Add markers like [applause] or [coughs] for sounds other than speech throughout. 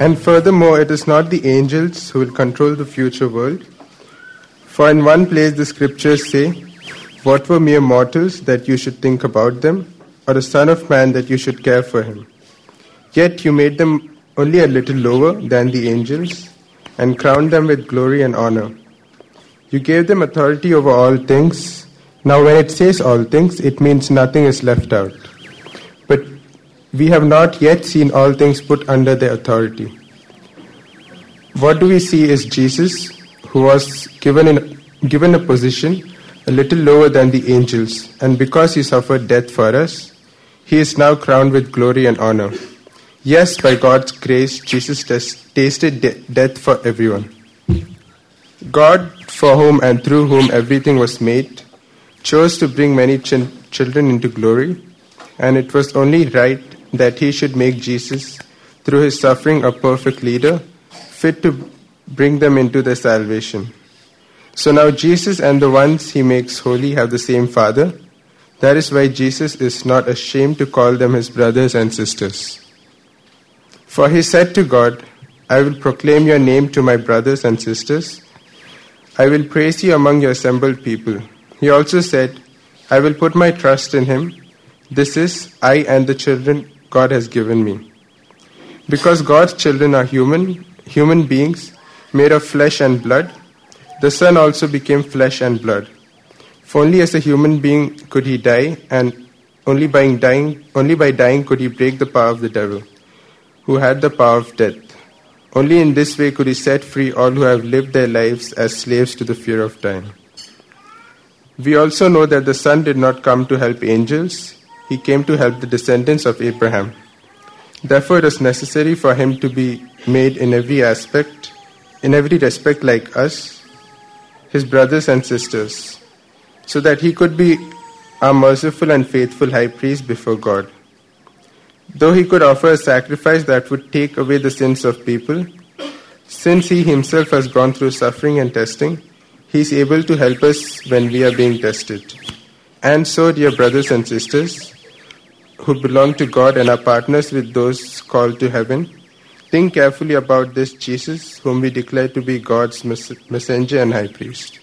And furthermore, it is not the angels who will control the future world. For in one place the scriptures say, What were mere mortals that you should think about them, or a Son of Man that you should care for him? Yet you made them only a little lower than the angels, and crowned them with glory and honor. You gave them authority over all things. Now, when it says all things, it means nothing is left out. We have not yet seen all things put under their authority. What do we see is Jesus, who was given, in, given a position a little lower than the angels, and because he suffered death for us, he is now crowned with glory and honor. Yes, by God's grace, Jesus tasted de- death for everyone. God, for whom and through whom everything was made, chose to bring many ch- children into glory, and it was only right that he should make Jesus, through his suffering, a perfect leader, fit to bring them into their salvation. So now Jesus and the ones he makes holy have the same Father. That is why Jesus is not ashamed to call them his brothers and sisters. For he said to God, I will proclaim your name to my brothers and sisters. I will praise you among your assembled people. He also said, I will put my trust in him. This is I and the children God has given me. Because God's children are human, human beings made of flesh and blood, the Son also became flesh and blood. For only as a human being could he die, and only by dying, only by dying could he break the power of the devil who had the power of death. Only in this way could he set free all who have lived their lives as slaves to the fear of time. We also know that the Son did not come to help angels, he came to help the descendants of Abraham. Therefore, it is necessary for him to be made in every aspect, in every respect like us, his brothers and sisters, so that he could be our merciful and faithful high priest before God. Though he could offer a sacrifice that would take away the sins of people, since he himself has gone through suffering and testing, he is able to help us when we are being tested. And so, dear brothers and sisters, who belong to God and are partners with those called to heaven, think carefully about this Jesus, whom we declare to be God's messenger and high priest.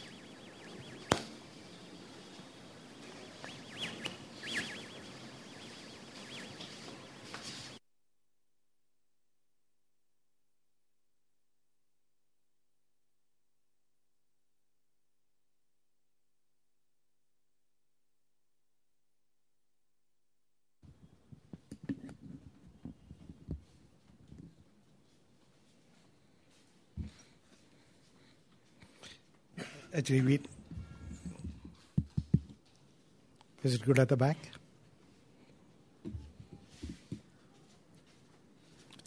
Actually, we. Is it good at the back?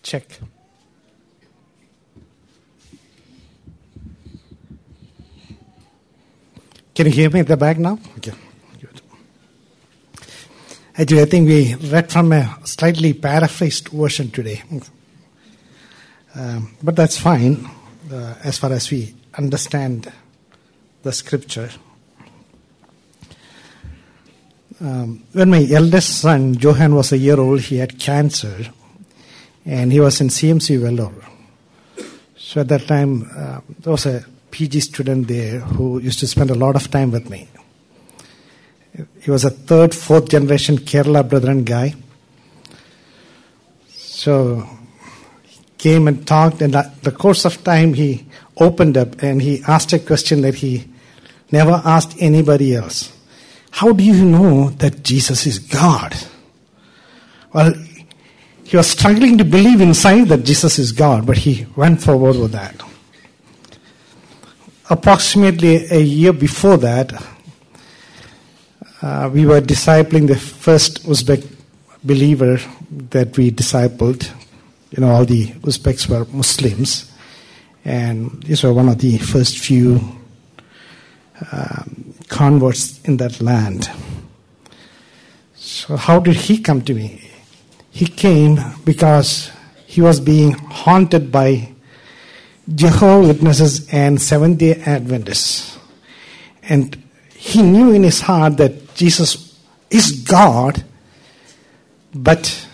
Check. Can you hear me at the back now? Okay, good. Actually, I think we read from a slightly paraphrased version today. Um, but that's fine uh, as far as we understand the scripture. Um, when my eldest son, Johan, was a year old, he had cancer and he was in CMC Vellore. So at that time, uh, there was a PG student there who used to spend a lot of time with me. He was a third, fourth generation Kerala Brethren guy. So he came and talked, and the course of time, he opened up and he asked a question that he never asked anybody else. How do you know that Jesus is God? Well, he was struggling to believe inside that Jesus is God, but he went forward with that. Approximately a year before that, uh, we were discipling the first Uzbek believer that we discipled. You know, all the Uzbeks were Muslims, and these were one of the first few um, converts in that land. So, how did he come to me? He came because he was being haunted by Jehovah Witnesses and Seventh day Adventists. And he knew in his heart that Jesus is God, but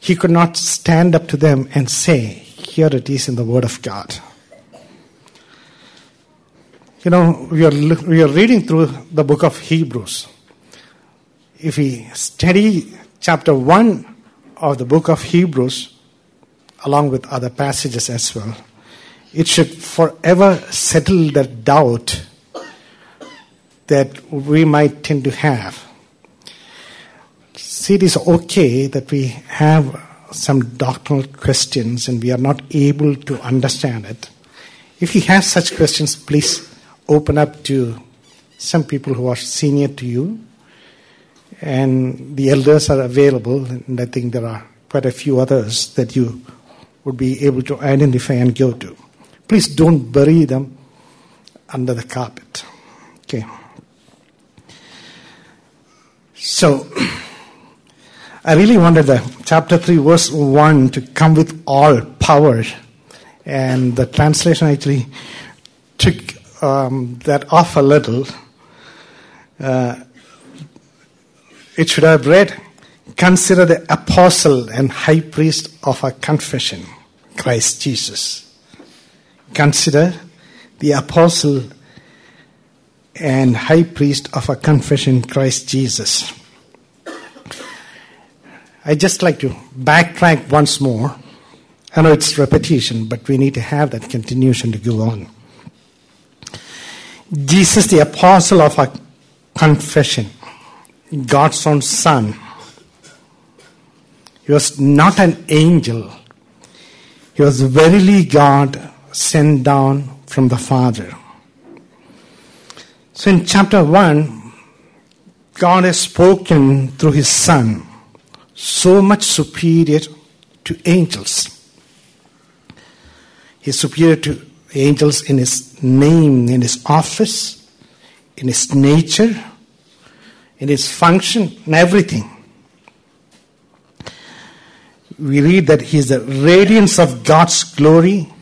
he could not stand up to them and say, here it is in the Word of God. You know, we are, we are reading through the book of Hebrews. If we study chapter 1 of the book of Hebrews, along with other passages as well, it should forever settle the doubt that we might tend to have. See, it is okay that we have some doctrinal questions and we are not able to understand it. If you have such questions, please open up to some people who are senior to you. And the elders are available, and I think there are quite a few others that you would be able to identify and go to. Please don't bury them under the carpet. Okay. So, I really wanted the chapter 3, verse 1 to come with all power. And the translation actually took um, that off a little. Uh, it should have read, Consider the apostle and high priest of our confession, Christ Jesus. Consider the apostle and high priest of our confession, Christ Jesus. I just like to backtrack once more. I know it's repetition, but we need to have that continuation to go on. Jesus, the apostle of our confession, God's own son. He was not an angel. He was verily God sent down from the Father. So in chapter 1, God has spoken through his Son so much superior to angels. He's superior to angels in his name, in his office, in his nature, in his function, in everything. We read that he is the radiance of God's glory,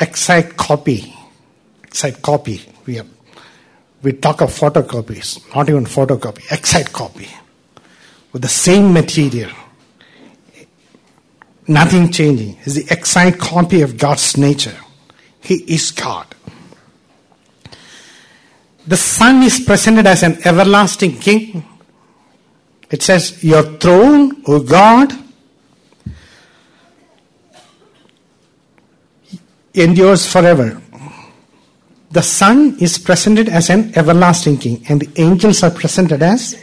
exact copy. Exact copy. We, have, we talk of photocopies, not even photocopy, exact copy with the same material. Nothing changing. Is the exact copy of God's nature. He is God. The Son is presented as an everlasting King. It says, Your throne, O God, endures forever. The Son is presented as an everlasting King, and the angels are presented as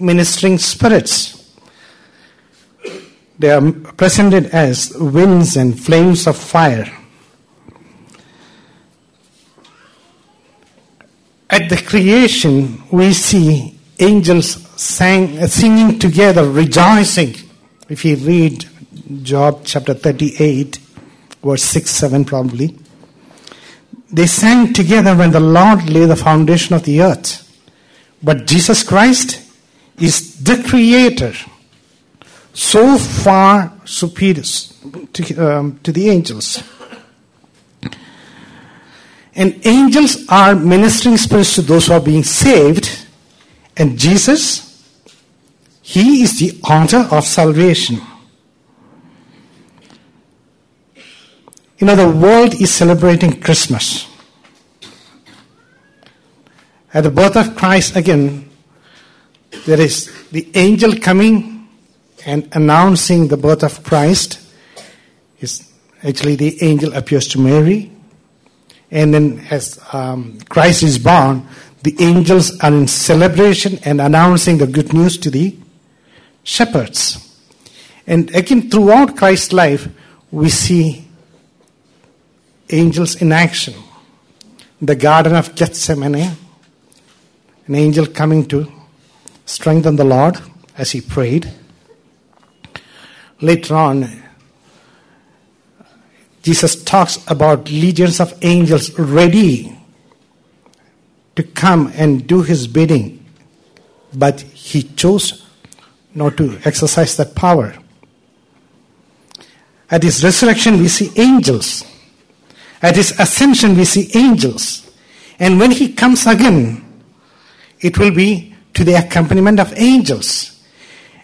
ministering spirits. They are presented as winds and flames of fire. At the creation, we see angels sang, singing together, rejoicing. If you read Job chapter 38, verse 6 7, probably. They sang together when the Lord laid the foundation of the earth. But Jesus Christ is the creator, so far superior to, um, to the angels. And angels are ministering spirits to those who are being saved, and Jesus, He is the author of salvation. You know, the world is celebrating Christmas. At the birth of Christ, again, there is the angel coming and announcing the birth of Christ. Is actually the angel appears to Mary, and then as um, Christ is born, the angels are in celebration and announcing the good news to the shepherds. And again, throughout Christ's life, we see angels in action. The Garden of Gethsemane, an angel coming to strengthen the Lord as he prayed. Later on, Jesus talks about legions of angels ready to come and do his bidding, but he chose not to exercise that power. At his resurrection, we see angels. At his ascension, we see angels. And when he comes again, it will be to the accompaniment of angels.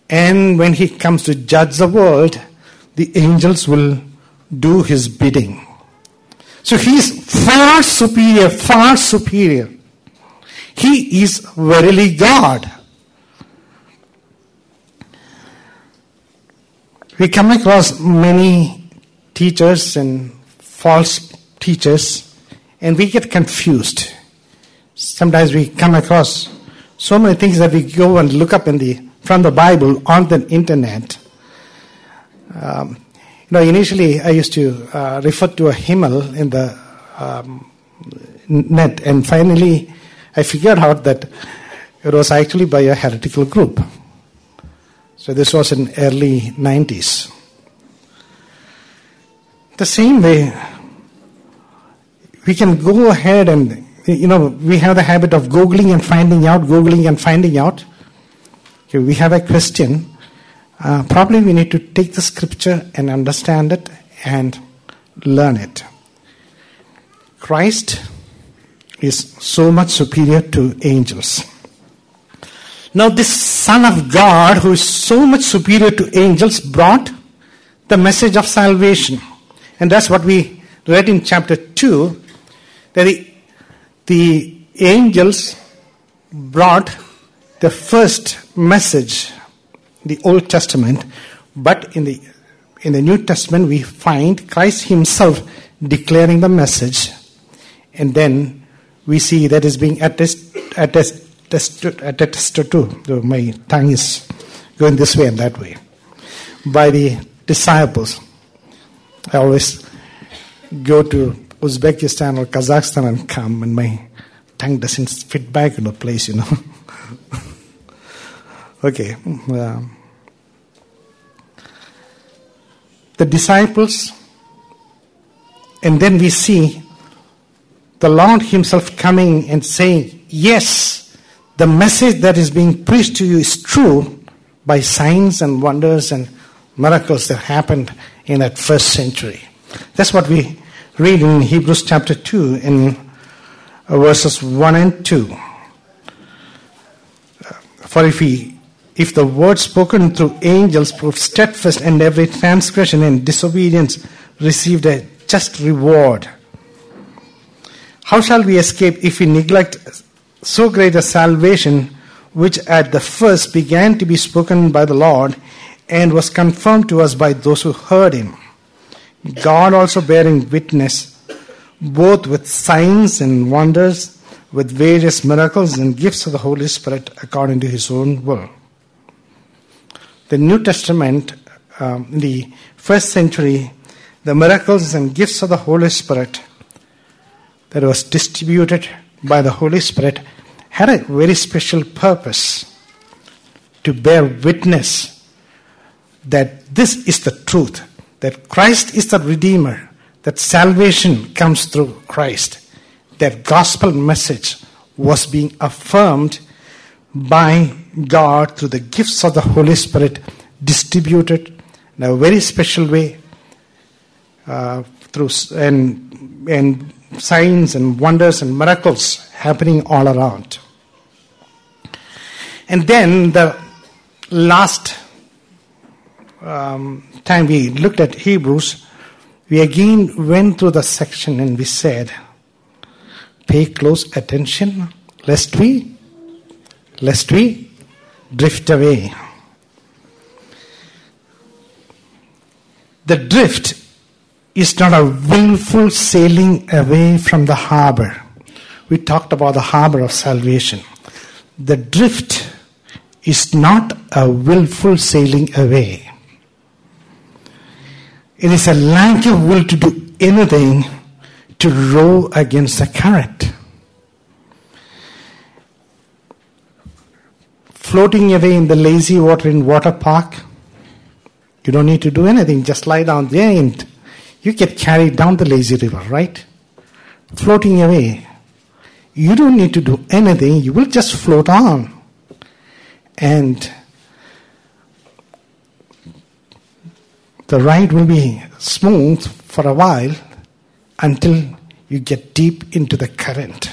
And when he comes to judge the world, the angels will do his bidding. So he is far superior, far superior. He is verily God. We come across many teachers and false teachers, and we get confused. Sometimes we come across so many things that we go and look up in the from the Bible on the internet. Um, you know, initially I used to uh, refer to a Himmel in the um, net, and finally I figured out that it was actually by a heretical group. So this was in early 90s. The same way, we can go ahead and, you know, we have the habit of Googling and finding out, Googling and finding out. Okay, we have a question. Uh, probably we need to take the scripture and understand it and learn it. Christ is so much superior to angels. Now, this Son of God, who is so much superior to angels, brought the message of salvation. And that's what we read in chapter 2 that the, the angels brought the first message, the Old Testament, but in the, in the New Testament, we find Christ Himself declaring the message, and then we see that is being attested, attested attested to. My tongue is going this way and that way. By the disciples. I always go to Uzbekistan or Kazakhstan and come, and my tongue doesn't fit back in a place, you know. [laughs] okay. Um, the disciples, and then we see the Lord Himself coming and saying, Yes, the message that is being preached to you is true by signs and wonders and miracles that happened in that first century. That's what we read in Hebrews chapter 2 in uh, verses 1 and 2. For if he, if the word spoken through angels proved steadfast and every transgression and disobedience received a just reward, how shall we escape if we neglect so great a salvation, which at the first began to be spoken by the Lord and was confirmed to us by those who heard him. God also bearing witness, both with signs and wonders, with various miracles and gifts of the Holy Spirit according to his own will. The New Testament, um, the first century, the miracles and gifts of the Holy Spirit that was distributed by the Holy Spirit had a very special purpose to bear witness that this is the truth, that Christ is the Redeemer, that salvation comes through Christ, that gospel message was being affirmed by God through the gifts of the Holy Spirit distributed in a very special way uh, through and, and signs and wonders and miracles happening all around. And then the last um, time we looked at Hebrews, we again went through the section and we said, pay close attention lest we lest we drift away. The drift is not a willful sailing away from the harbor. We talked about the harbor of salvation. The drift is not a willful sailing away. It is a lack of will to do anything to row against the current. Floating away in the lazy water in water park, you don't need to do anything, just lie down there and you get carried down the lazy river, right? Floating away. You don't need to do anything, you will just float on. And the ride will be smooth for a while until you get deep into the current.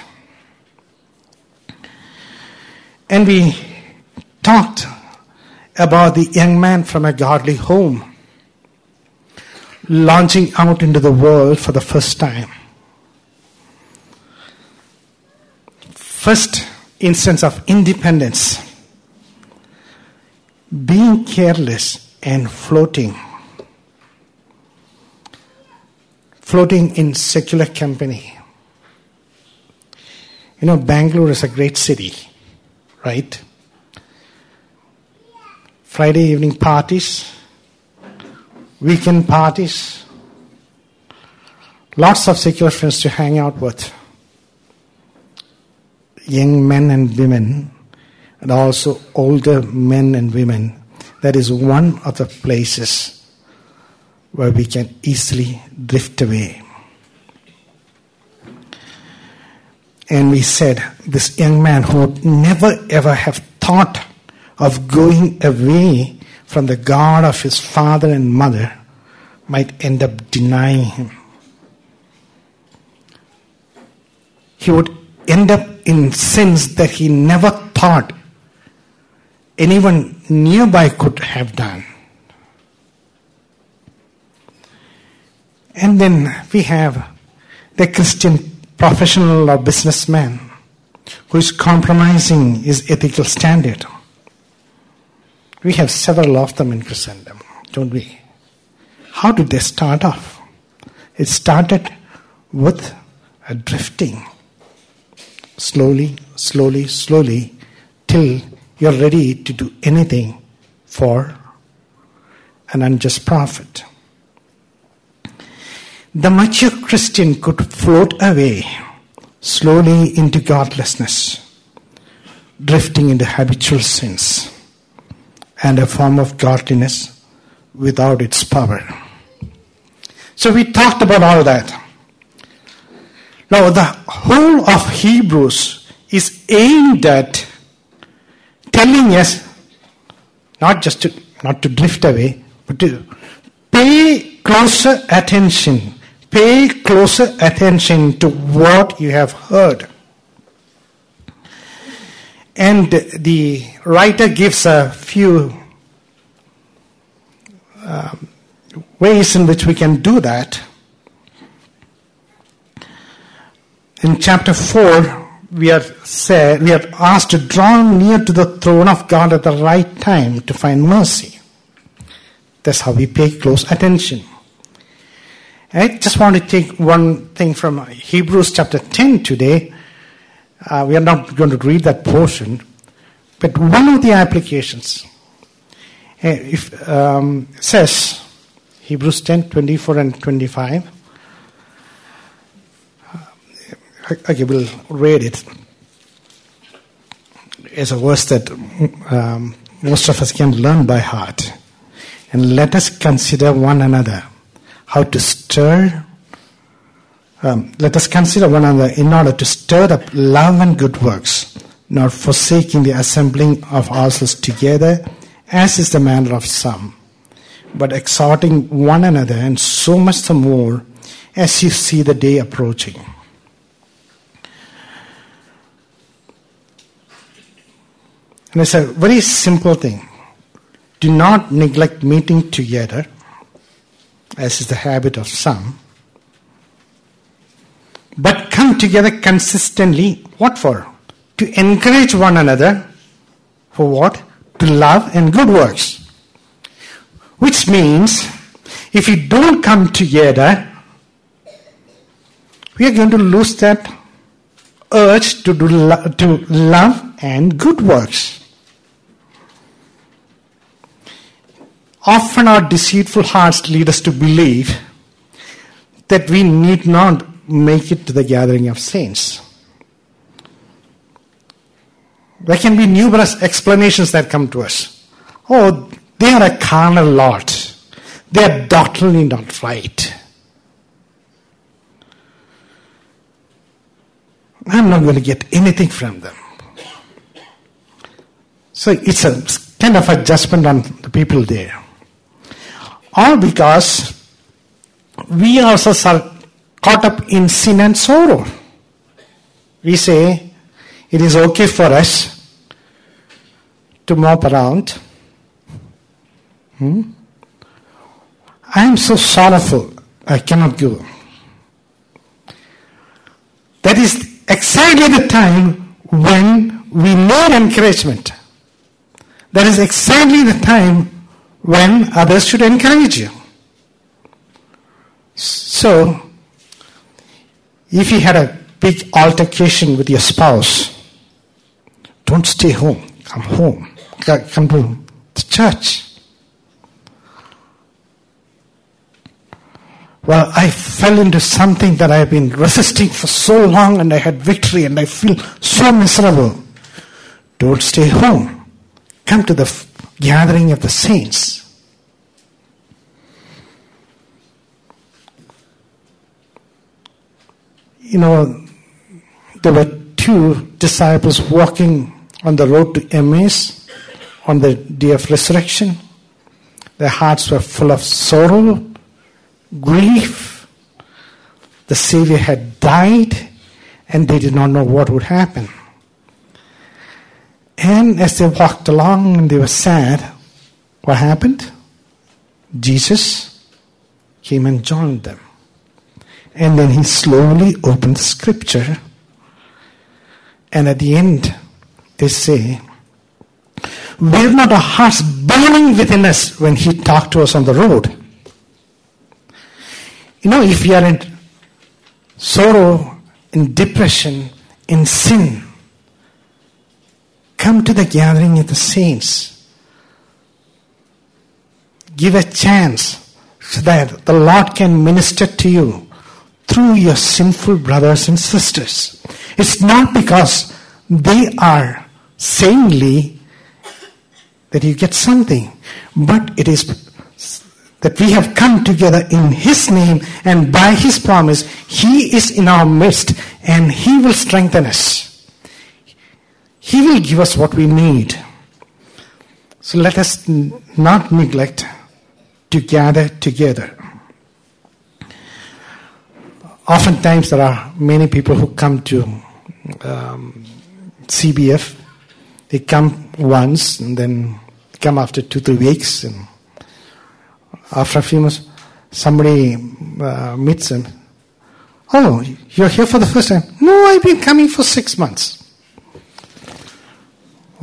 And we talked about the young man from a godly home. launching out into the world for the first time. First instance of independence. Being careless and floating. Floating in secular company. You know, Bangalore is a great city, right? Friday evening parties, weekend parties, lots of secular friends to hang out with, young men and women, and also older men and women. That is one of the places where we can easily drift away. And we said, this young man who would never ever have thought of going away from the God of his father and mother might end up denying him. He would end up in sins that he never thought anyone nearby could have done. And then we have the Christian professional or businessman who is compromising his ethical standard. We have several of them in Christendom, don't we? How did they start off? It started with a drifting. Slowly, slowly, slowly, till you're ready to do anything for an unjust profit. The mature Christian could float away slowly into godlessness, drifting into habitual sins and a form of godliness without its power. So we talked about all that. Now, the whole of Hebrews is aimed at telling us not just to not to drift away, but to pay closer attention. Pay closer attention to what you have heard. And the writer gives a few um, ways in which we can do that. In chapter 4, we are said we are asked to draw near to the throne of God at the right time to find mercy. That's how we pay close attention. I just want to take one thing from Hebrews chapter 10 today. Uh, we are not going to read that portion, but one of the applications uh, if, um, says Hebrews 10 24 and 25. Okay, we'll read it. It's a verse that um, most of us can learn by heart. And let us consider one another how to stir. Um, let us consider one another in order to stir up love and good works, not forsaking the assembling of ourselves together, as is the manner of some, but exhorting one another, and so much the more as you see the day approaching. And it's a very simple thing. Do not neglect meeting together, as is the habit of some, but come together consistently. What for? To encourage one another. For what? To love and good works. Which means, if we don't come together, we are going to lose that urge to do lo- to love and good works. Often our deceitful hearts lead us to believe that we need not make it to the gathering of saints. There can be numerous explanations that come to us. Oh, they are a carnal lot. They are doctrinally not right. I'm not going to get anything from them. So it's a kind of adjustment on the people there. Or because we ourselves are caught up in sin and sorrow. We say it is okay for us to mop around. Hmm? I am so sorrowful, I cannot go. That is exactly the time when we need encouragement. That is exactly the time when others should encourage you. So, if you had a big altercation with your spouse, don't stay home. Come home. Come to the church. Well, I fell into something that I've been resisting for so long and I had victory and I feel so miserable. Don't stay home. Come to the gathering of the saints. You know, there were two disciples walking on the road to Emmaus on the day of resurrection. Their hearts were full of sorrow grief. The Savior had died and they did not know what would happen. And as they walked along and they were sad, what happened? Jesus came and joined them. And then he slowly opened the scripture. And at the end, they say, Were not our hearts burning within us when he talked to us on the road? You know, if you are in sorrow, in depression, in sin, come to the gathering of the saints. Give a chance so that the Lord can minister to you through your sinful brothers and sisters. It's not because they are saintly that you get something, but it is that we have come together in His name and by His promise, He is in our midst and He will strengthen us. He will give us what we need. So let us not neglect to gather together. Oftentimes, there are many people who come to um, CBF. They come once and then come after two, three weeks and after a few months, somebody uh, meets him. Oh, you're here for the first time? No, I've been coming for six months.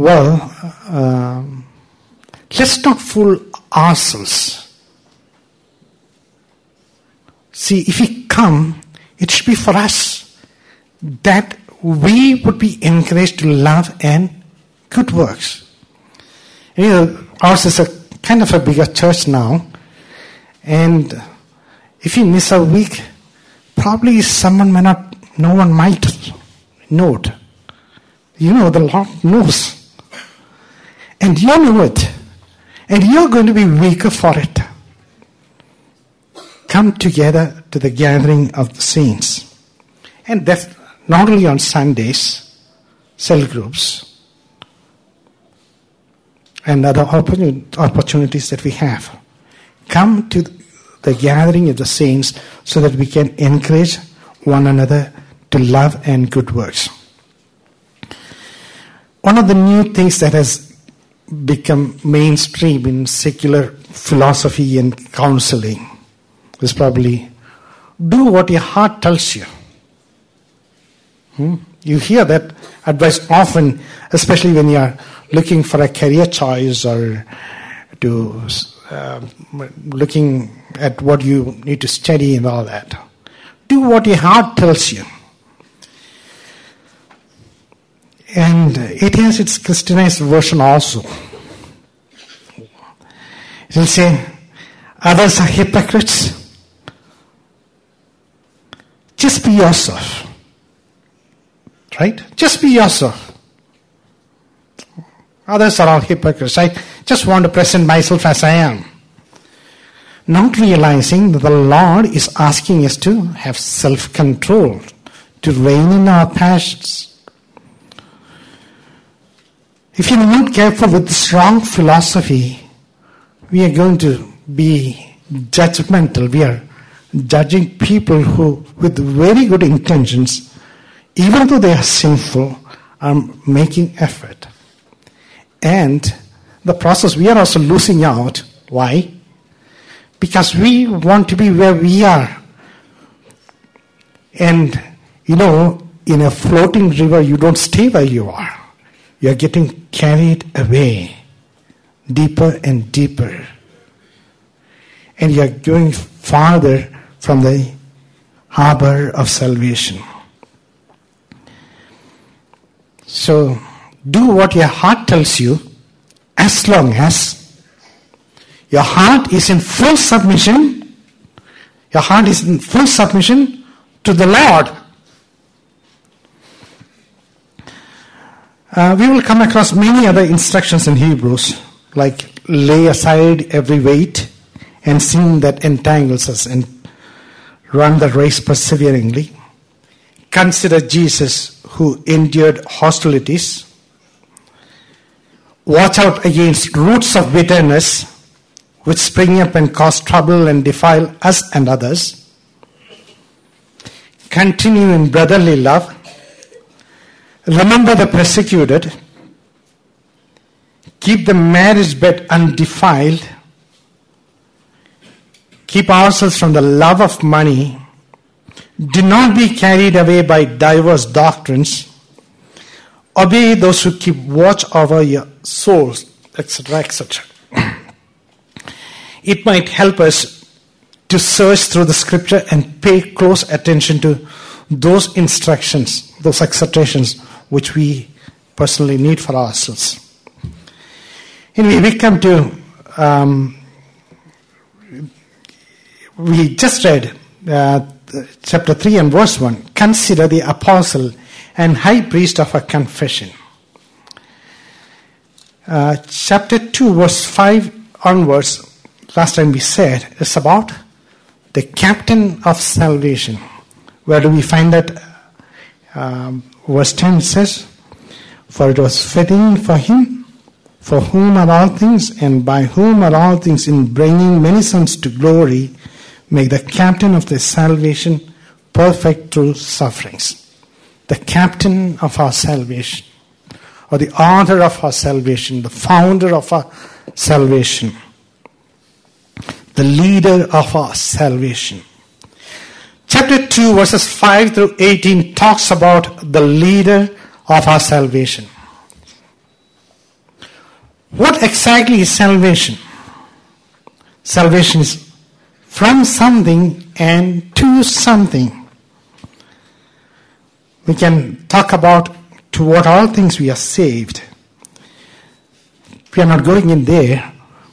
Well, um, let's not fool ourselves. See, if we come, it should be for us that we would be encouraged to love and good works. You know, ours is a kind of a bigger church now, and if you miss a week, probably someone may not, no one might note. You know, the Lord knows. And you know it. And you're going to be weaker for it. Come together to the gathering of the saints. And that's not only on Sundays, cell groups, and other opportunities that we have come to the gathering of the saints so that we can encourage one another to love and good works. One of the new things that has become mainstream in secular philosophy and counseling is probably do what your heart tells you. Hmm? You hear that advice often, especially when you are looking for a career choice or to uh, looking at what you need to study and all that. Do what your heart tells you. And it has its Christianized version also. It will say, others are hypocrites. Just be yourself. Right? Just be yourself. Others are all hypocrites. I just want to present myself as I am. Not realizing that the Lord is asking us to have self control, to rein in our passions. If you're not careful with this wrong philosophy, we are going to be judgmental. We are judging people who, with very good intentions, even though they are sinful, are making effort. And the process, we are also losing out. Why? because we want to be where we are. And, you know, in a floating river, you don't stay where you are. You are getting carried away deeper and deeper. And you are going farther from the harbor of salvation. So, do what your heart tells you as long as your heart is in full submission. Your heart is in full submission to the Lord. Uh, we will come across many other instructions in Hebrews, like lay aside every weight and sin that entangles us and run the race perseveringly. Consider Jesus who endured hostilities. Watch out against roots of bitterness which spring up and cause trouble and defile us and others. Continue in brotherly love Remember the persecuted. Keep the marriage bed undefiled. Keep ourselves from the love of money. Do not be carried away by diverse doctrines. Obey those who keep watch over your souls, etc., etc. it might help us to search through the scripture and pay close attention to those instructions, those exhortations which we personally need for ourselves. Anyway, we come to, um, we just read uh, chapter 3 and verse 1. Consider the apostle and high priest of our confession. Uh, chapter 2, verse 5 onwards, last time we said, is about the captain of salvation. Where do we find that? Um, verse 10 says, For it was fitting for him, for whom are all things, and by whom are all things, in bringing many sons to glory, make the captain of the salvation perfect through sufferings. The captain of our salvation, or the author of our salvation, the founder of our salvation, the leader of our salvation. Chapter 2, verses 5 through 18 talks about the leader of our salvation. What exactly is salvation? Salvation is from something and to something. We can talk about to what all things we are saved. We are not going in there.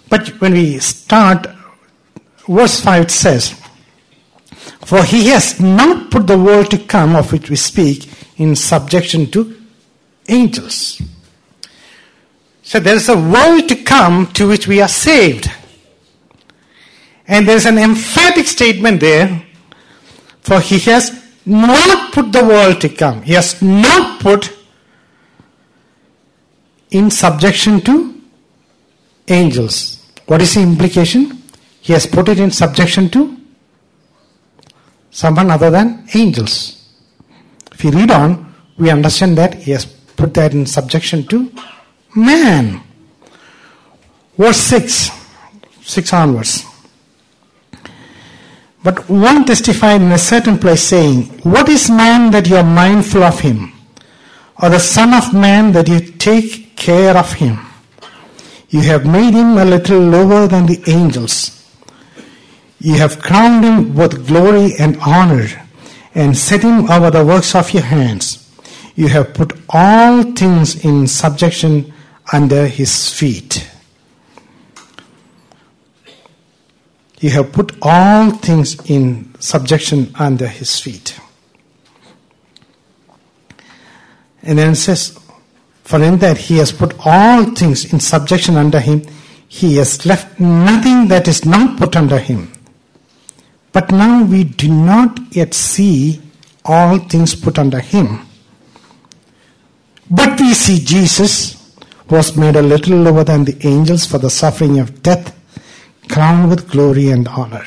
But when we start, verse 5 says, for he has not put the world to come of which we speak in subjection to angels. So there is a world to come to which we are saved. And there is an emphatic statement there. For he has not put the world to come. He has not put in subjection to angels. What is the implication? He has put it in subjection to someone other than angels. If you read on, we understand that he has put that in subjection to man. Verse 6, 6 onwards. But one testified in a certain place, saying, What is man that you are mindful of him? Or the Son of Man that you take care of him? You have made him a little lower than the angels. You have crowned him with glory and honor and set him over the works of your hands. You have put all things in subjection under his feet. You have put all things in subjection under his feet. And then it says, For in that he has put all things in subjection under him, he has left nothing that is not put under him. But now we do not yet see all things put under him. But we see Jesus who was made a little lower than the angels for the suffering of death, crowned with glory and honor.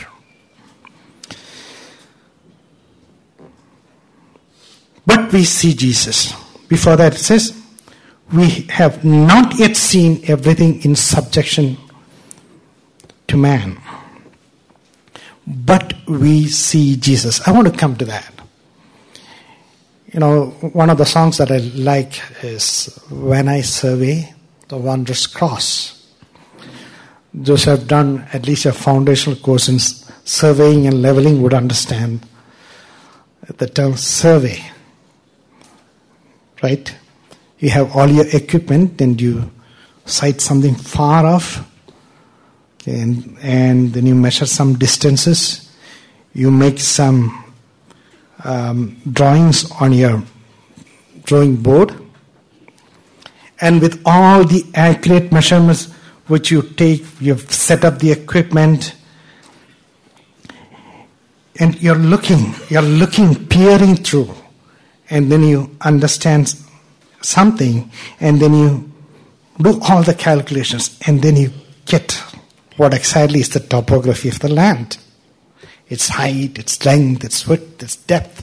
But we see Jesus. Before that, it says, We have not yet seen everything in subjection to man. But we see Jesus. I want to come to that. You know, one of the songs that I like is When I Survey the Wondrous Cross. Those who have done at least a foundational course in surveying and leveling would understand the term survey. Right? You have all your equipment and you sight something far off and, and then you measure some distances. You make some um, drawings on your drawing board. And with all the accurate measurements which you take, you've set up the equipment, and you're looking, you're looking, peering through, and then you understand something, and then you do all the calculations, and then you get what exactly is the topography of the land its height, its length, its width, its depth.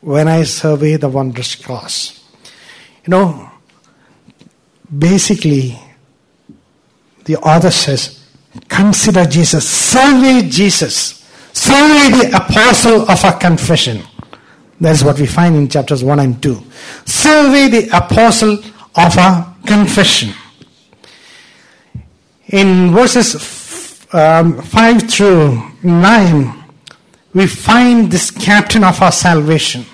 When I survey the wondrous cross, you know, basically, the author says, consider Jesus, survey Jesus, survey the apostle of our confession. That's what we find in chapters 1 and 2. Survey the apostle of our confession. In verses um, 5 through 9, we find this captain of our salvation.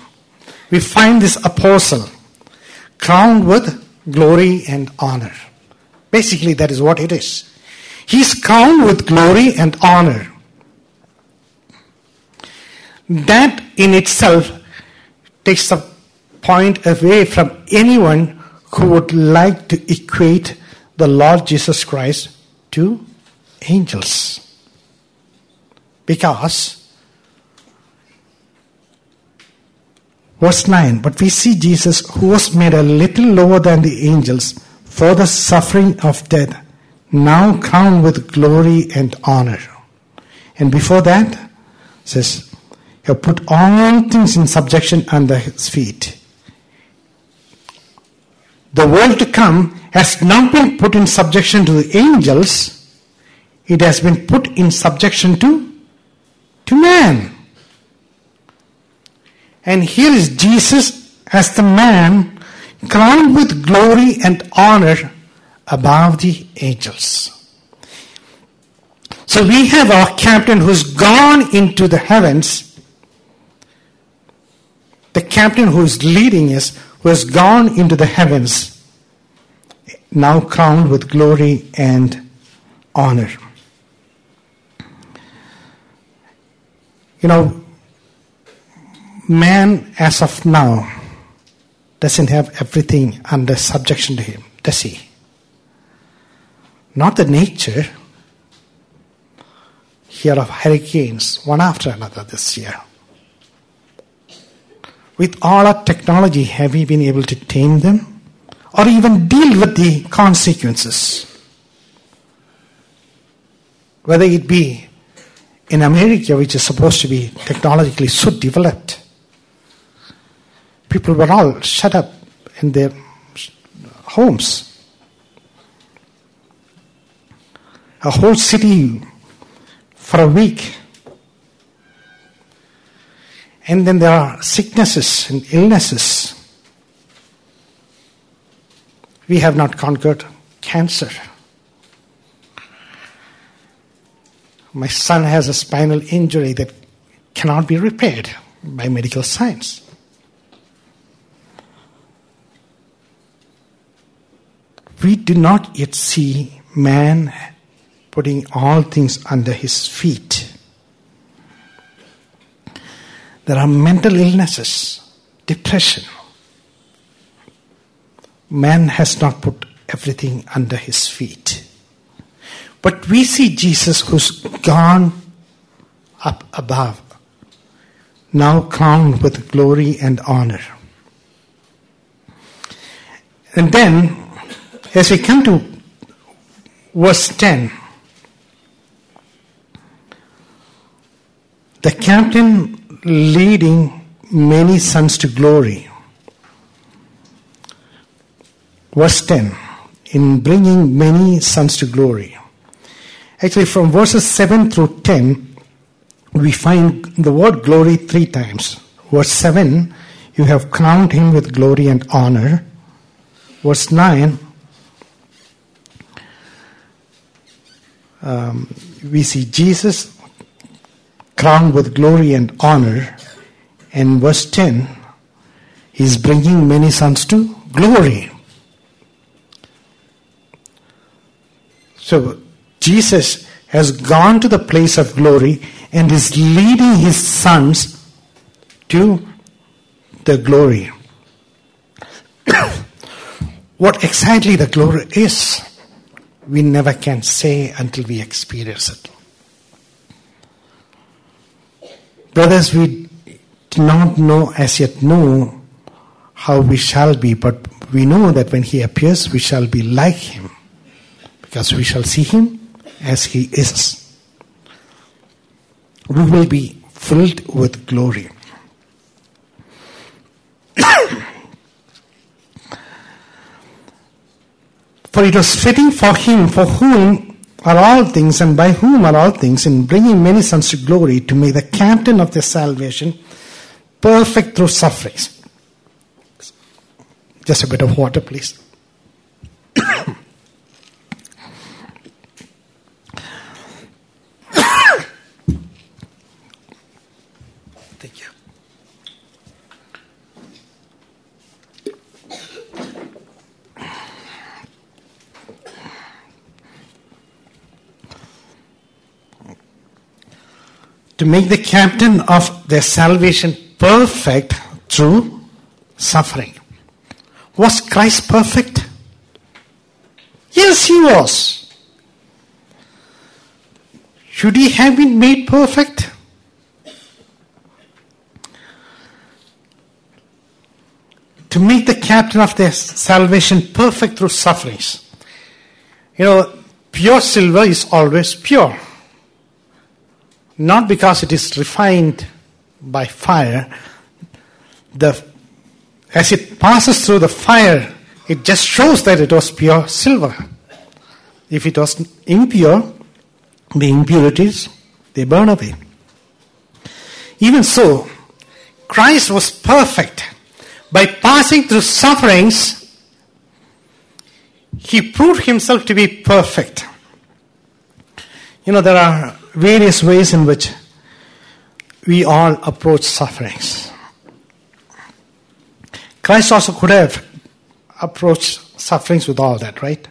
We find this apostle crowned with glory and honor. Basically, that is what it is. He's crowned with glory and honor. That in itself takes the point away from anyone who would like to equate the Lord Jesus Christ to angels. Because, verse 9, but we see Jesus who was made a little lower than the angels for the suffering of death, now crowned with glory and honor. And before that, says, He put all things in subjection under his feet. The world to come has not been put in subjection to the angels, it has been put in subjection to, to man. And here is Jesus as the man crowned with glory and honor above the angels. So we have our captain who's gone into the heavens. The captain who is leading us, who has gone into the heavens now crowned with glory and honor. You know, man as of now doesn't have everything under subjection to him, does he? Not the nature. Here of hurricanes, one after another this year. With all our technology, have we been able to tame them? or even deal with the consequences. Whether it be in America, which is supposed to be technologically so developed, people were all shut up in their homes. A whole city for a week. And then there are sicknesses and illnesses we have not conquered cancer. My son has a spinal injury that cannot be repaired by medical science. We do not yet see man putting all things under his feet. There are mental illnesses, depression, man has not put everything under his feet. But we see Jesus who's gone up above, now crowned with glory and honor. And then, as we come to verse 10, the captain leading many sons to glory. Verse 10 In bringing many sons to glory. Actually, from verses 7 through 10, we find the word glory three times. Verse 7, you have crowned him with glory and honor. Verse 9, um, we see Jesus crowned with glory and honor. And verse 10, he's bringing many sons to glory. So Jesus has gone to the place of glory and is leading his sons to the glory. [coughs] what exactly the glory is, we never can say until we experience it. Brothers, we do not know as yet know how we shall be, but we know that when he appears, we shall be like him, because we shall see him as he is. We will be filled with glory. [coughs] For it was fitting for him, for whom are all things, and by whom are all things, in bringing many sons to glory, to make the captain of their salvation perfect through sufferings. Just a bit of water, please. To make the captain of their salvation perfect through suffering. Was Christ perfect? Yes, he was. Should he have been made perfect? To make the captain of their salvation perfect through sufferings. You know, pure silver is always pure. Not because it is refined by fire. The, as it passes through the fire, it just shows that it was pure silver. If it was impure, the impurities, they burn away. Even so, Christ was perfect. By passing through sufferings, he proved himself to be perfect. You know, there are various ways in which we all approach sufferings. Christ also could have approached sufferings with all that, right?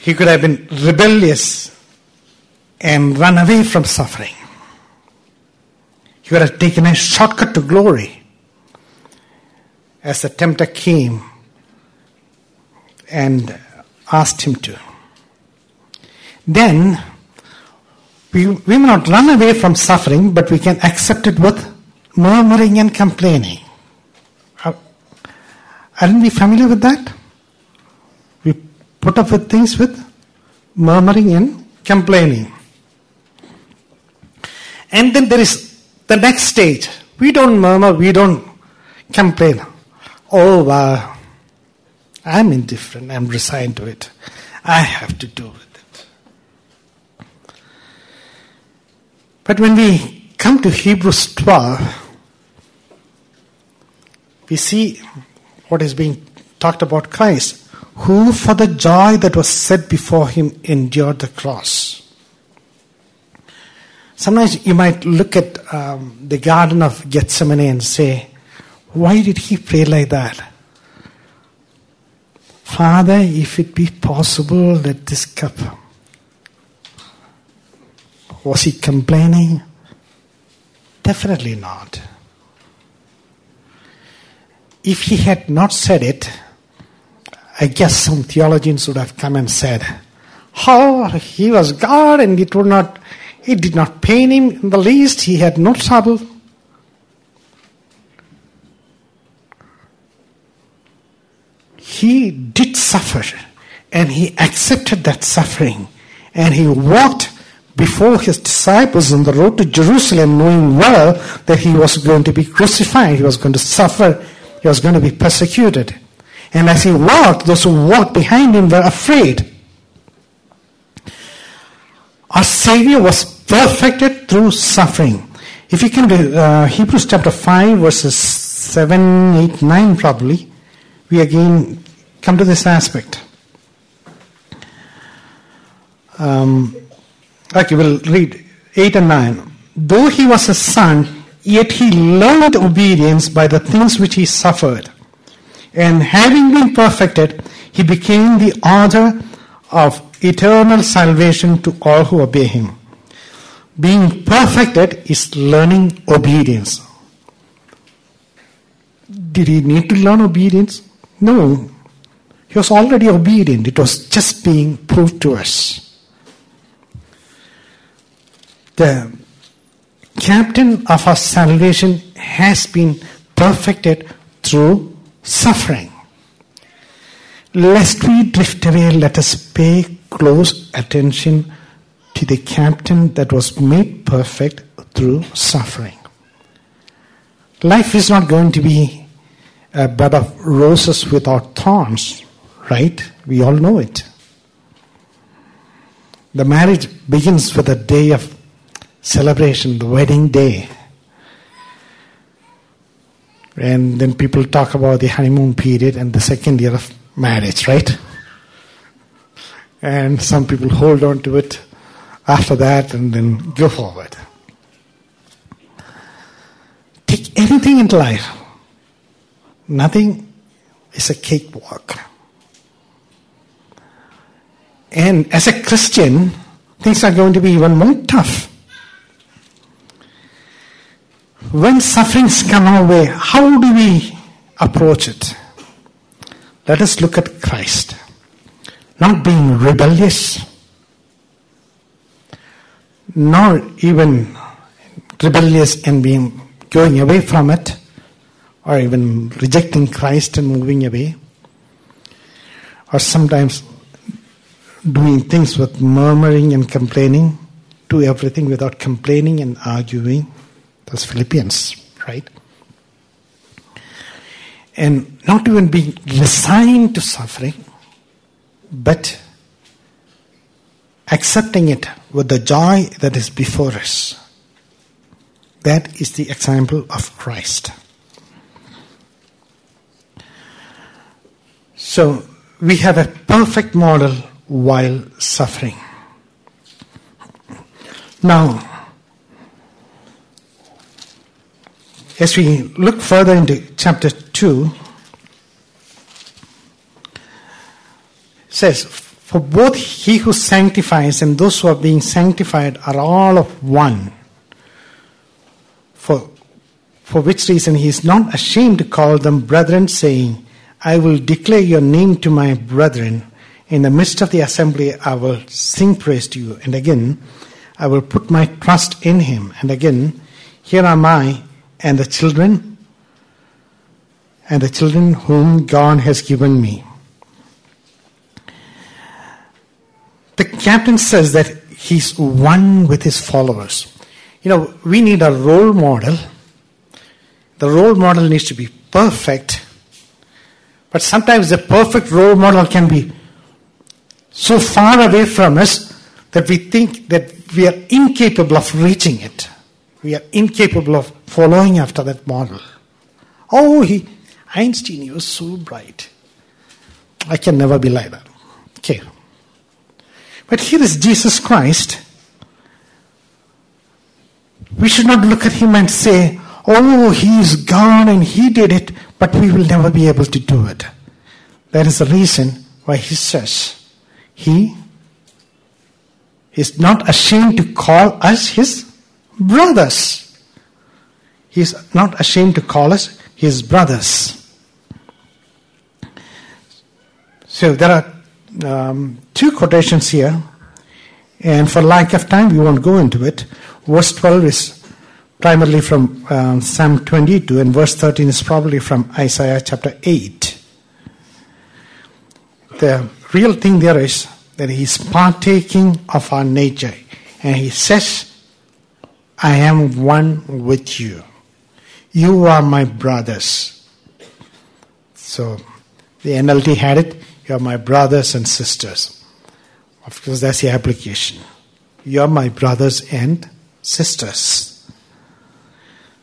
He could have been rebellious and run away from suffering. He could have taken a shortcut to glory as the tempter came and asked him to. Then, we, we may not run away from suffering, but we can accept it with murmuring and complaining. Aren't we familiar with that? We put up with things with murmuring and complaining. And then there is the next stage. We don't murmur, we don't complain. Oh, wow. I'm indifferent, I'm resigned to it. I have to do it. But when we come to Hebrews 12, we see what is being talked about Christ, who for the joy that was set before him endured the cross. Sometimes you might look at um, the Garden of Gethsemane and say, why did he pray like that? Father, if it be possible, let this cup. Was he complaining? Definitely not. If he had not said it, I guess some theologians would have come and said, Oh, he was God and it would not, it did not pain him in the least, he had no trouble. He did suffer and he accepted that suffering and he walked before his disciples on the road to Jerusalem, knowing well that he was going to be crucified, he was going to suffer, he was going to be persecuted. And as he walked, those who walked behind him were afraid. Our Savior was perfected through suffering. If you can, uh, Hebrews chapter 5, verses 7, 8, 9, probably, we again come to this aspect. Um, okay, we'll read 8 and 9. Though he was a son, yet he learned obedience by the things which he suffered. And having been perfected, he became the author of eternal salvation to all who obey him. Being perfected is learning obedience. Did he need to learn obedience? No. He was already obedient. It was just being proved to us. The captain of our salvation has been perfected through suffering. Lest we drift away, let us pay close attention to the captain that was made perfect through suffering. Life is not going to be a bed of roses without thorns, right? We all know it. The marriage begins with a day of celebration, the wedding day. And then people talk about the honeymoon period and the second year of marriage, right? And some people hold on to it after that and then go forward. Take anything in life, nothing is a cakewalk. And as a Christian, things are going to be even more tough. When sufferings come our way, how do we approach it? Let us look at Christ. Not being rebellious, nor even rebellious and being going away from it, or even rejecting Christ and moving away, or sometimes doing things with murmuring and complaining, do everything without complaining and arguing. That's Philippians, right? And not even being resigned to suffering, but accepting it with the joy that is before us. That is the example of Christ. So we have a perfect model while suffering. Now, as we look further into chapter 2, says, For both he who sanctifies and those who are being sanctified are all of one. For, for which reason he is not ashamed to call them brethren, saying, I will declare your name to my brethren. In the midst of the assembly, I will sing praise to you. And again, I will put my trust in him. And again, here am I and the children and the children whom God has given me. The captain says that he's one with his followers. You know, we need a role model. The role model needs to be perfect. But sometimes the perfect role model can be so far away from us that we think that we are incapable of reaching it. We are incapable of following after that model. Oh, he, Einstein, he was so bright. I can never be like that. Okay. But here is Jesus Christ. We should not look at him and say, oh, he is God and he did it, but we will never be able to do it. That is the reason why he says, he is not ashamed to call us his brothers. He is not ashamed to call us his brothers. So there are um, two quotations here, and for lack of time, we won't go into it. Verse 12 is primarily from um, Psalm 22, and verse 13 is probably from Isaiah chapter 8. The real thing there is that he's partaking of our nature, and he says, I am one with you. You are my brothers. So the NLT had it, you are my brothers and sisters. Of course, that's the application. You are my brothers and sisters.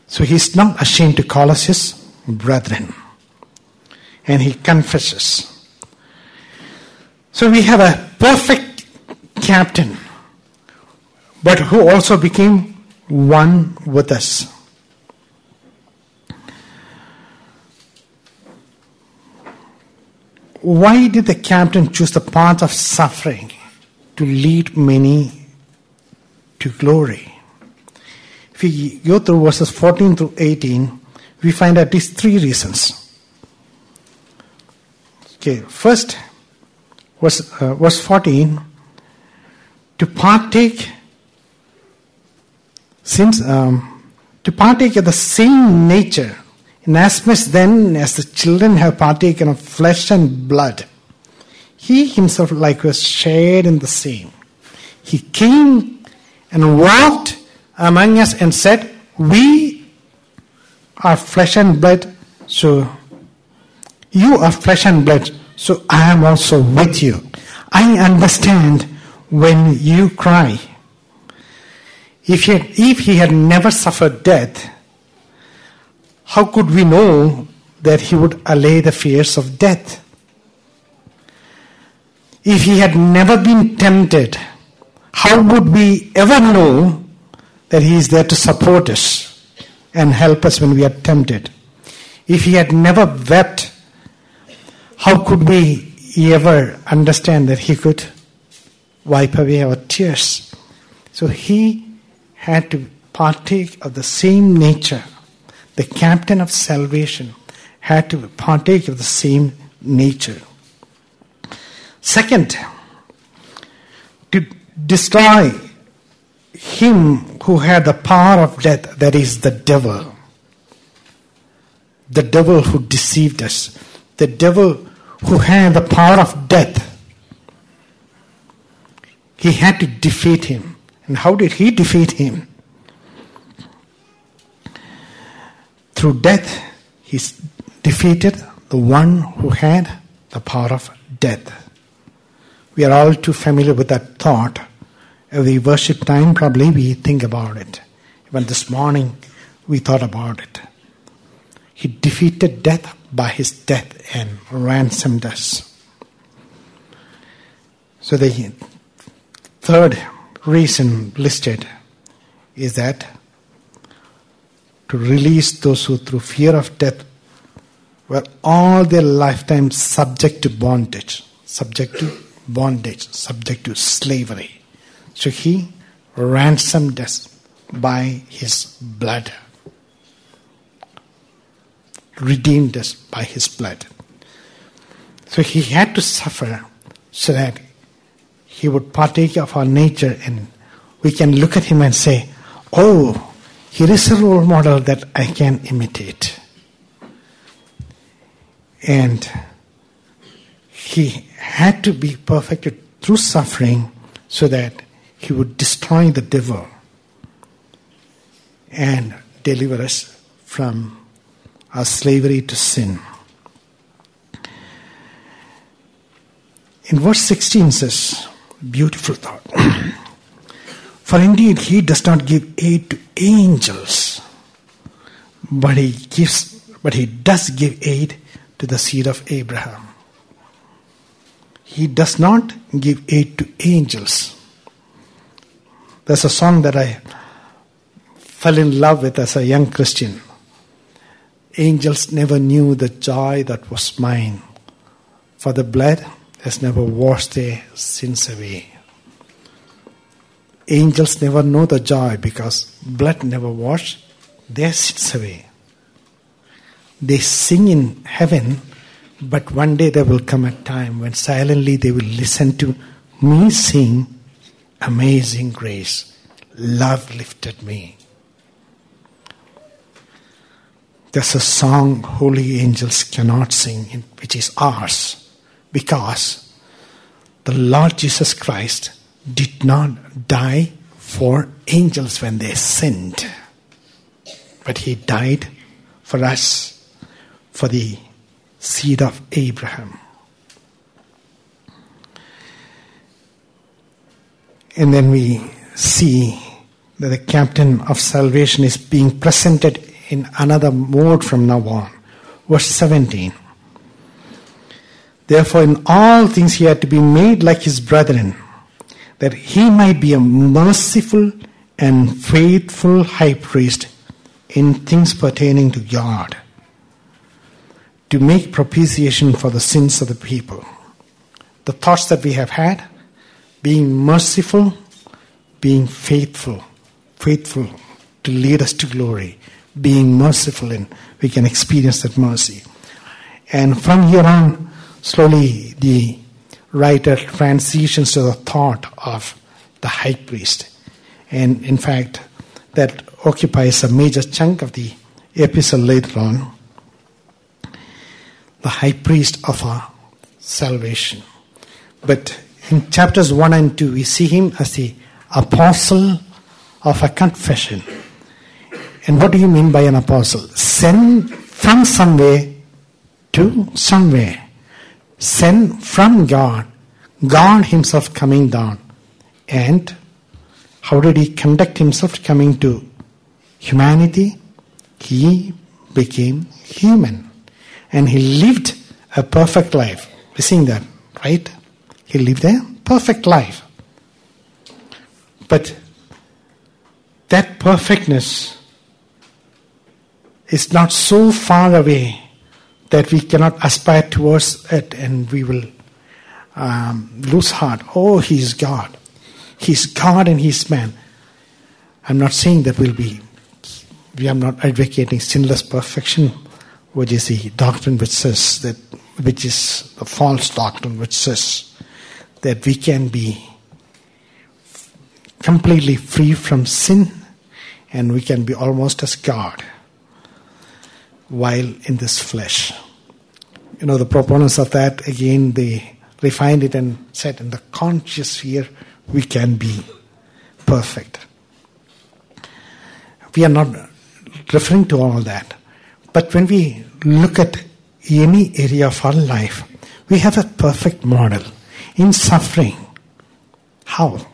So he's not ashamed to call us his brethren. And he confesses. So we have a perfect captain, but who also became one with us. Why did the captain choose the path of suffering to lead many to glory? If we go through verses 14 through 18, we find at least three reasons. Okay, first, verse, uh, verse 14, to partake, since um, to partake of the same nature, inasmuch then as the children have partaken of flesh and blood, he himself likewise shared in the same. He came and walked among us and said, We are flesh and blood, so you are flesh and blood, so I am also with you. I understand when you cry. If he, had, if he had never suffered death, how could we know that he would allay the fears of death? If he had never been tempted, how would we ever know that he is there to support us and help us when we are tempted? If he had never wept, how could we ever understand that he could wipe away our tears? So he had to partake of the same nature. The captain of salvation had to partake of the same nature. Second, to destroy him who had the power of death, that is the devil. The devil who deceived us. The devil who had the power of death. He had to defeat him. And how did he defeat him? Through death, he defeated the one who had the power of death. We are all too familiar with that thought. Every worship time, probably we think about it. Even this morning, we thought about it. He defeated death by his death and ransomed us. So the third reason listed is that to release those who through fear of death were all their lifetime subject to bondage, subject to bondage, subject to slavery. So he ransomed us by his blood, redeemed us by his blood. So he had to suffer so that he would partake of our nature and we can look at him and say, Oh, here is a role model that I can imitate. And he had to be perfected through suffering so that he would destroy the devil and deliver us from our slavery to sin. In verse 16 says, beautiful thought. [clears throat] For indeed he does not give aid to angels, but he gives but he does give aid to the seed of Abraham. He does not give aid to angels. There's a song that I fell in love with as a young Christian. Angels never knew the joy that was mine, for the blood has never washed their sins away. Angels never know the joy because blood never washed their sins away. They sing in heaven, but one day there will come a time when silently they will listen to me sing Amazing Grace. Love lifted me. There's a song holy angels cannot sing, which is ours, because the Lord Jesus Christ did not die for angels when they sinned, but He died for us, for the seed of Abraham. And then we see that the captain of salvation is being presented in another mode from now on. Verse 17. Therefore, in all things he had to be made like his brethren, that he might be a merciful and faithful high priest in things pertaining to God, to make propitiation for the sins of the people. The thoughts that we have had, being merciful, being faithful, faithful to lead us to glory, being merciful, and we can experience that mercy. And from here on, slowly the writer transitions to the thought of the high priest. And in fact, that occupies a major chunk of the epistle later on. The high priest of our salvation. But in chapters 1 and 2, we see him as the apostle of a confession. And what do you mean by an apostle? Sent from somewhere to somewhere. Sent from God. God Himself coming down. And how did He conduct Himself coming to humanity? He became human. And He lived a perfect life. We're seeing that, right? He lived a perfect life. But that perfectness is not so far away that we cannot aspire towards it and we will um, lose heart. Oh, He's God. He's God and He's man. I'm not saying that we'll be, we are not advocating sinless perfection, which is the doctrine which says that, which is the false doctrine which says that we can be completely free from sin and we can be almost as God while in this flesh. You know, the proponents of that, again, they refined it and said in the conscious sphere, we can be perfect. We are not referring to all that. But when we look at any area of our life, we have a perfect model in suffering. How?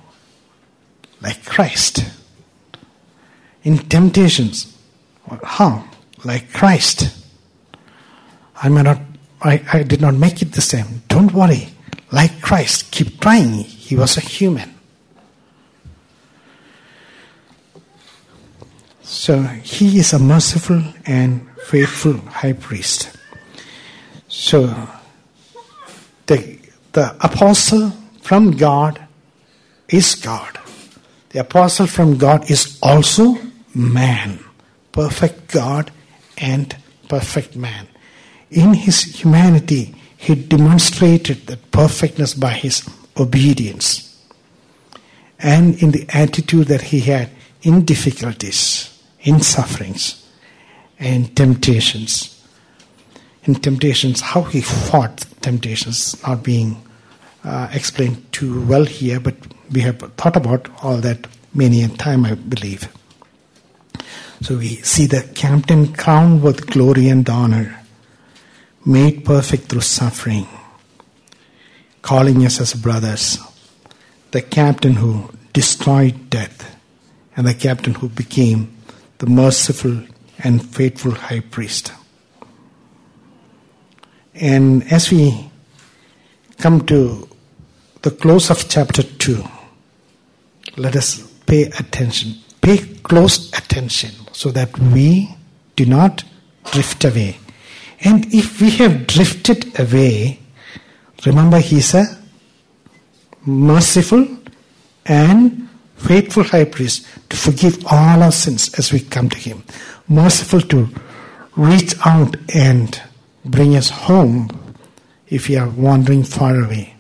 Like Christ. In temptations. How? Like Christ. I may not I, I did not make it the same. Don't worry. Like Christ, keep trying. He was a human. So he is a merciful and faithful high priest. So the, the apostle from God is God. The apostle from God is also man, perfect God and perfect man. In his humanity, he demonstrated that perfectness by his obedience and in the attitude that he had in difficulties, in sufferings, and temptations. In temptations, how he fought temptations, not being uh, explained too well here, but we have thought about all that many a time, I believe. So we see the captain crowned with glory and honor, made perfect through suffering, calling us as brothers, the captain who destroyed death, and the captain who became the merciful and faithful high priest. And as we come to the close of chapter 2, let us pay attention. Pay close attention so that we do not drift away. And if we have drifted away, remember he is a merciful and faithful high priest to forgive all our sins as we come to him. Merciful to reach out and bring us home if we are wandering far away.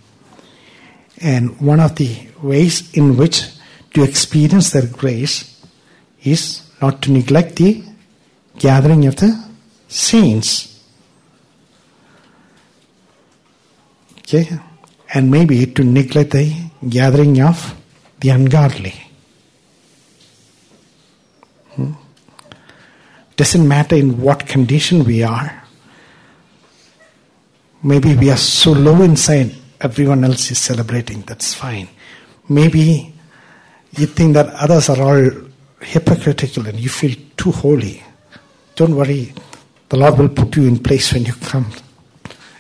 And one of the ways in which to experience that grace is not to neglect the gathering of the saints. Okay? And maybe to neglect the gathering of the ungodly. Hmm? Doesn't matter in what condition we are. Maybe we are so low inside, everyone else is celebrating, that's fine. Maybe you think that others are all hypocritical and you feel too holy. Don't worry, the Lord will put you in place when you come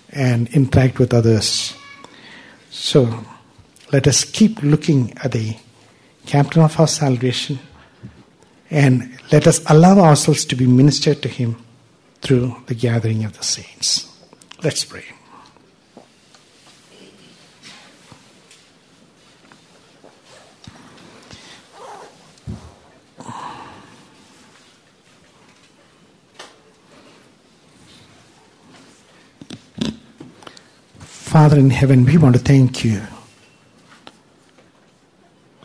and interact with others. So let us keep looking at the captain of our salvation and let us allow ourselves to be ministered to him through the gathering of the saints. Let's pray. Father in heaven, we want to thank you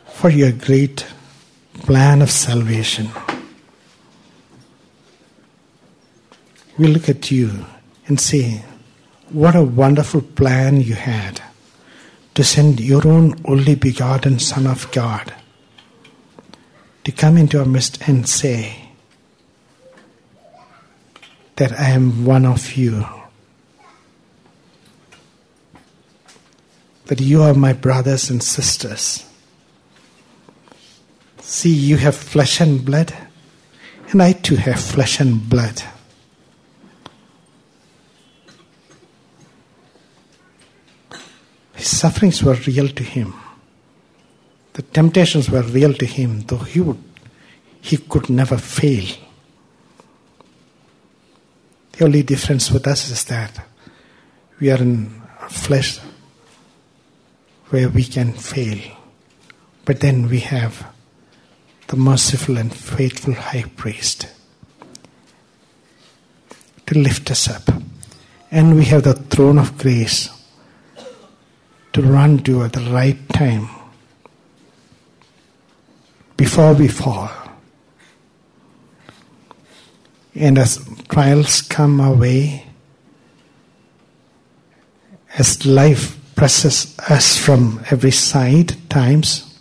for your great plan of salvation. We look at you and say, What a wonderful plan you had to send your own only begotten Son of God to come into our midst and say that I am one of you. That you are my brothers and sisters. See, you have flesh and blood, and I too have flesh and blood. His sufferings were real to him. The temptations were real to him, though he would he could never fail. The only difference with us is that we are in flesh where we can fail. But then we have the merciful and faithful high priest to lift us up. And we have the throne of grace to run to at the right time before we fall. And as trials come our way, as life presses us from every side, times,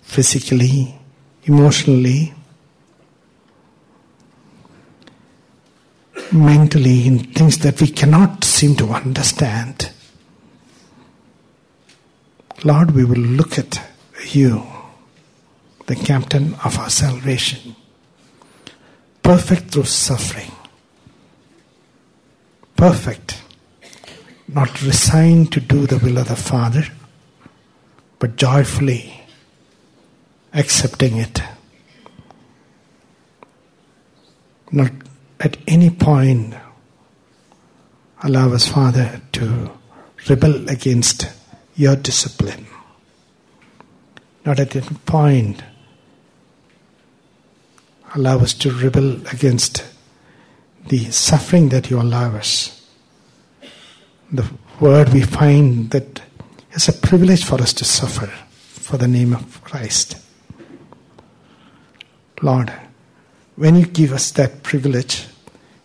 physically, emotionally, mentally, in things that we cannot seem to understand. Lord, we will look at you, the captain of our salvation, perfect through suffering, perfect not resigned to do the will of the Father, but joyfully accepting it. Not at any point allow us, Father, to rebel against your discipline. Not at any point allow us to rebel against the suffering that you allow us the word we find that it's a privilege for us to suffer for the name of Christ. Lord, when you give us that privilege,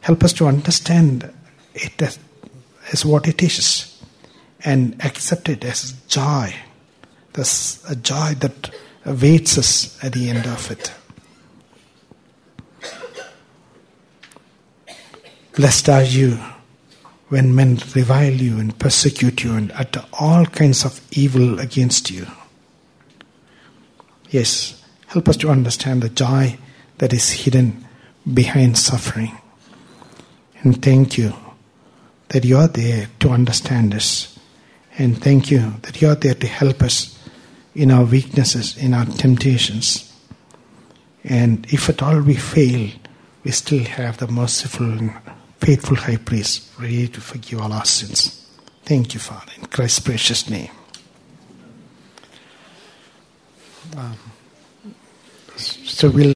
help us to understand it as, as what it is and accept it as joy. There's a joy that awaits us at the end of it. Blessed are you when men revile you and persecute you and utter all kinds of evil against you. Yes, help us to understand the joy that is hidden behind suffering. And thank you that you are there to understand us. And thank you that you are there to help us in our weaknesses, in our temptations. And if at all we fail, we still have the merciful faithful high priest, ready to forgive all our sins. Thank you, Father, in Christ's precious name. Um, so we'll